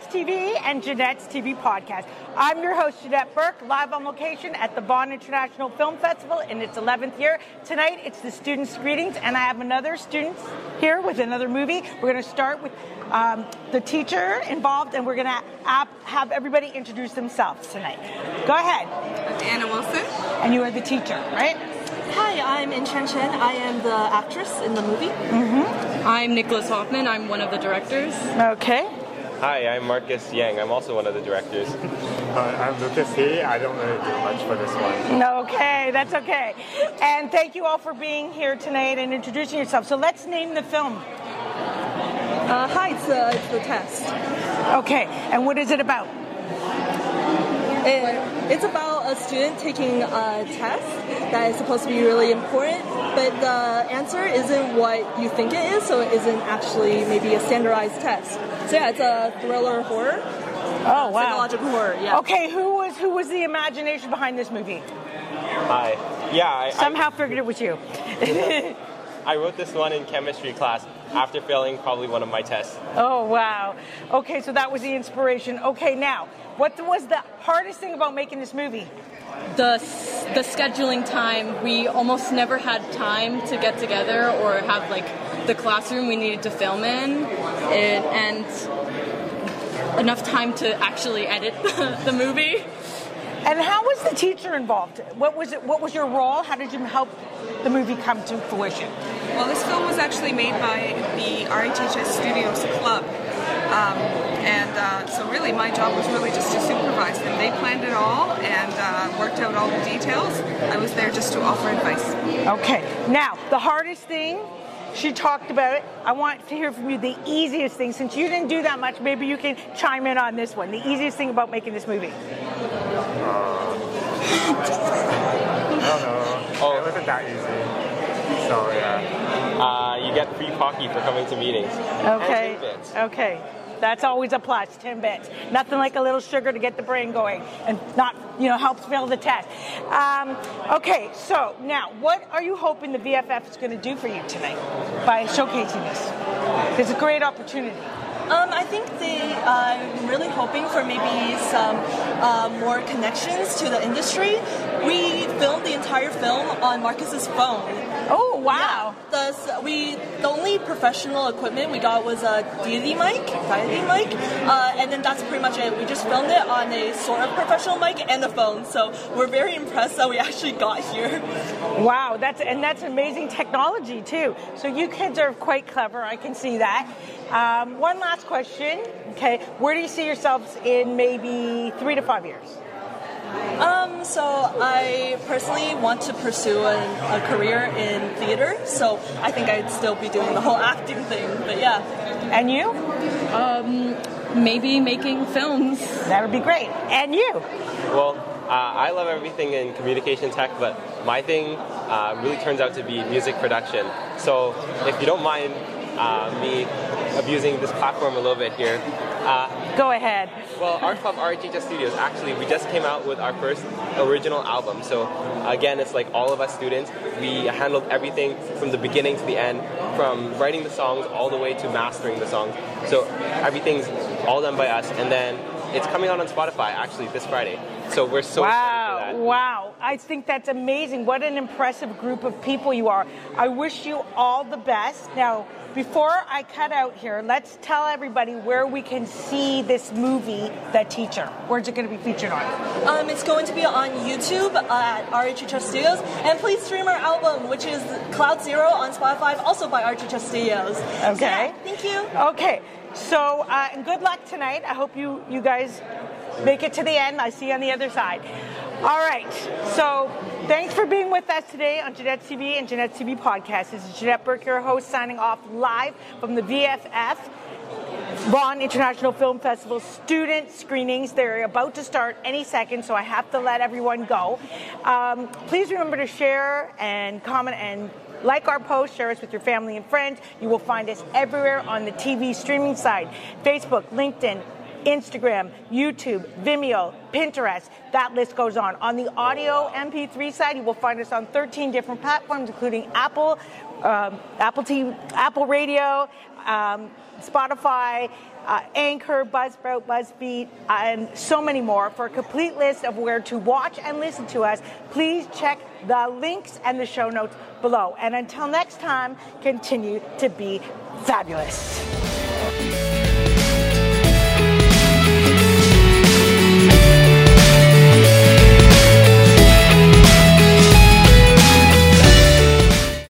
Janette's TV and Janette's TV podcast. I'm your host, Janette Burke, live on location at the Vaughan International Film Festival in its 11th year. Tonight, it's the students' greetings, and I have another student here with another movie. We're going to start with um, the teacher involved, and we're going to have everybody introduce themselves tonight. Go ahead. I'm Anna Wilson. And you are the teacher, right? Hi, I'm Enchan Chen. I am the actress in the movie. Mm-hmm. I'm Nicholas Hoffman. I'm one of the directors. Okay. Hi, I'm Marcus Yang. I'm also one of the directors. Uh, I'm Lucas Chee. I don't really do much for this one. Okay, that's okay. And thank you all for being here tonight and introducing yourself. So let's name the film. Uh, hi, it's, uh, it's The Test. Okay, and what is it about? It, it's about a student taking a test that is supposed to be really important, but the answer isn't what you think it is, so it isn't actually maybe a standardized test. So yeah, it's a thriller horror. Oh wow! Psychological horror. Yeah. Okay, who was who was the imagination behind this movie? Hi. Yeah. I, Somehow I, figured it was you. I wrote this one in chemistry class after failing probably one of my tests. Oh wow. Okay, so that was the inspiration. Okay, now what was the hardest thing about making this movie? The, the scheduling time. We almost never had time to get together or have like the classroom we needed to film in, it, and enough time to actually edit the, the movie. And how was the teacher involved? What was it? What was your role? How did you help the movie come to fruition? Well, this film was actually made by the RHHS Studios Club, um, and uh, so really my job was really just to supervise them. They planned it all and uh, worked out all the details. I was there just to offer advice. Okay. Now, the hardest thing she talked about it. I want to hear from you the easiest thing. Since you didn't do that much, maybe you can chime in on this one. The easiest thing about making this movie. Uh, I don't know. Oh, it wasn't that easy. So yeah. Uh, you get free pocky for coming to meetings. Okay. Okay. That's always a plus, 10 bits. Nothing like a little sugar to get the brain going and not, you know, helps fail the test. Um, okay, so now, what are you hoping the VFF is going to do for you tonight by showcasing this? It's a great opportunity. Um, I think they. I'm really hoping for maybe some uh, more connections to the industry. We filmed the entire film on Marcus's phone. Oh wow! Yeah, the we the only professional equipment we got was a deity mic, deity mic, uh, and then that's pretty much it. We just filmed it on a sort of professional mic and the phone. So we're very impressed that we actually got here. Wow, that's and that's amazing technology too. So you kids are quite clever. I can see that. Um, one last question. Okay, where do you see yourselves in maybe three to five years? Um, so I personally want to pursue a, a, career in theater, so I think I'd still be doing the whole acting thing. But yeah. And you? Um, maybe making films. That would be great. And you? Well, uh, I love everything in communication tech, but my thing uh, really turns out to be music production. So if you don't mind uh, me abusing this platform a little bit here. Uh, Go ahead. Well, Art Club RHHS Studios, actually, we just came out with our first original album. So, again, it's like all of us students. We handled everything from the beginning to the end, from writing the songs all the way to mastering the songs. So, everything's all done by us. And then it's coming out on Spotify, actually, this Friday. So, we're so wow, Wow. I think that's amazing. What an impressive group of people you are. I wish you all the best. Now, before I cut out here, let's tell everybody where we can see this movie, The Teacher. Where's it going to be featured on? Um, it's going to be on YouTube at RHHS Studios. And please stream our album, which is Cloud Zero on Spotify, also by RHHS Studios. Okay. So, yeah, thank you. Okay. So, uh, and good luck tonight. I hope you, you guys make it to the end. I see you on the other side. All right. So thanks for being with us today on Janette TV and Janette TV podcast. This is Janette Burke, your host, signing off live from the VFF. Vaughan International Film Festival student screenings. They're about to start any second, so I have to let everyone go. Um, please remember to share and comment and like our post, share us with your family and friends. You will find us everywhere on the TV streaming side Facebook, LinkedIn, Instagram, YouTube, Vimeo, Pinterest. That list goes on. On the audio MP3 side, you will find us on 13 different platforms, including Apple, um, Apple TV, Apple Radio, um, Spotify, uh, Anchor, Buzzsprout, Buzzbeat, and so many more. For a complete list of where to watch and listen to us, please check the links and the show notes below. And until next time, continue to be fabulous.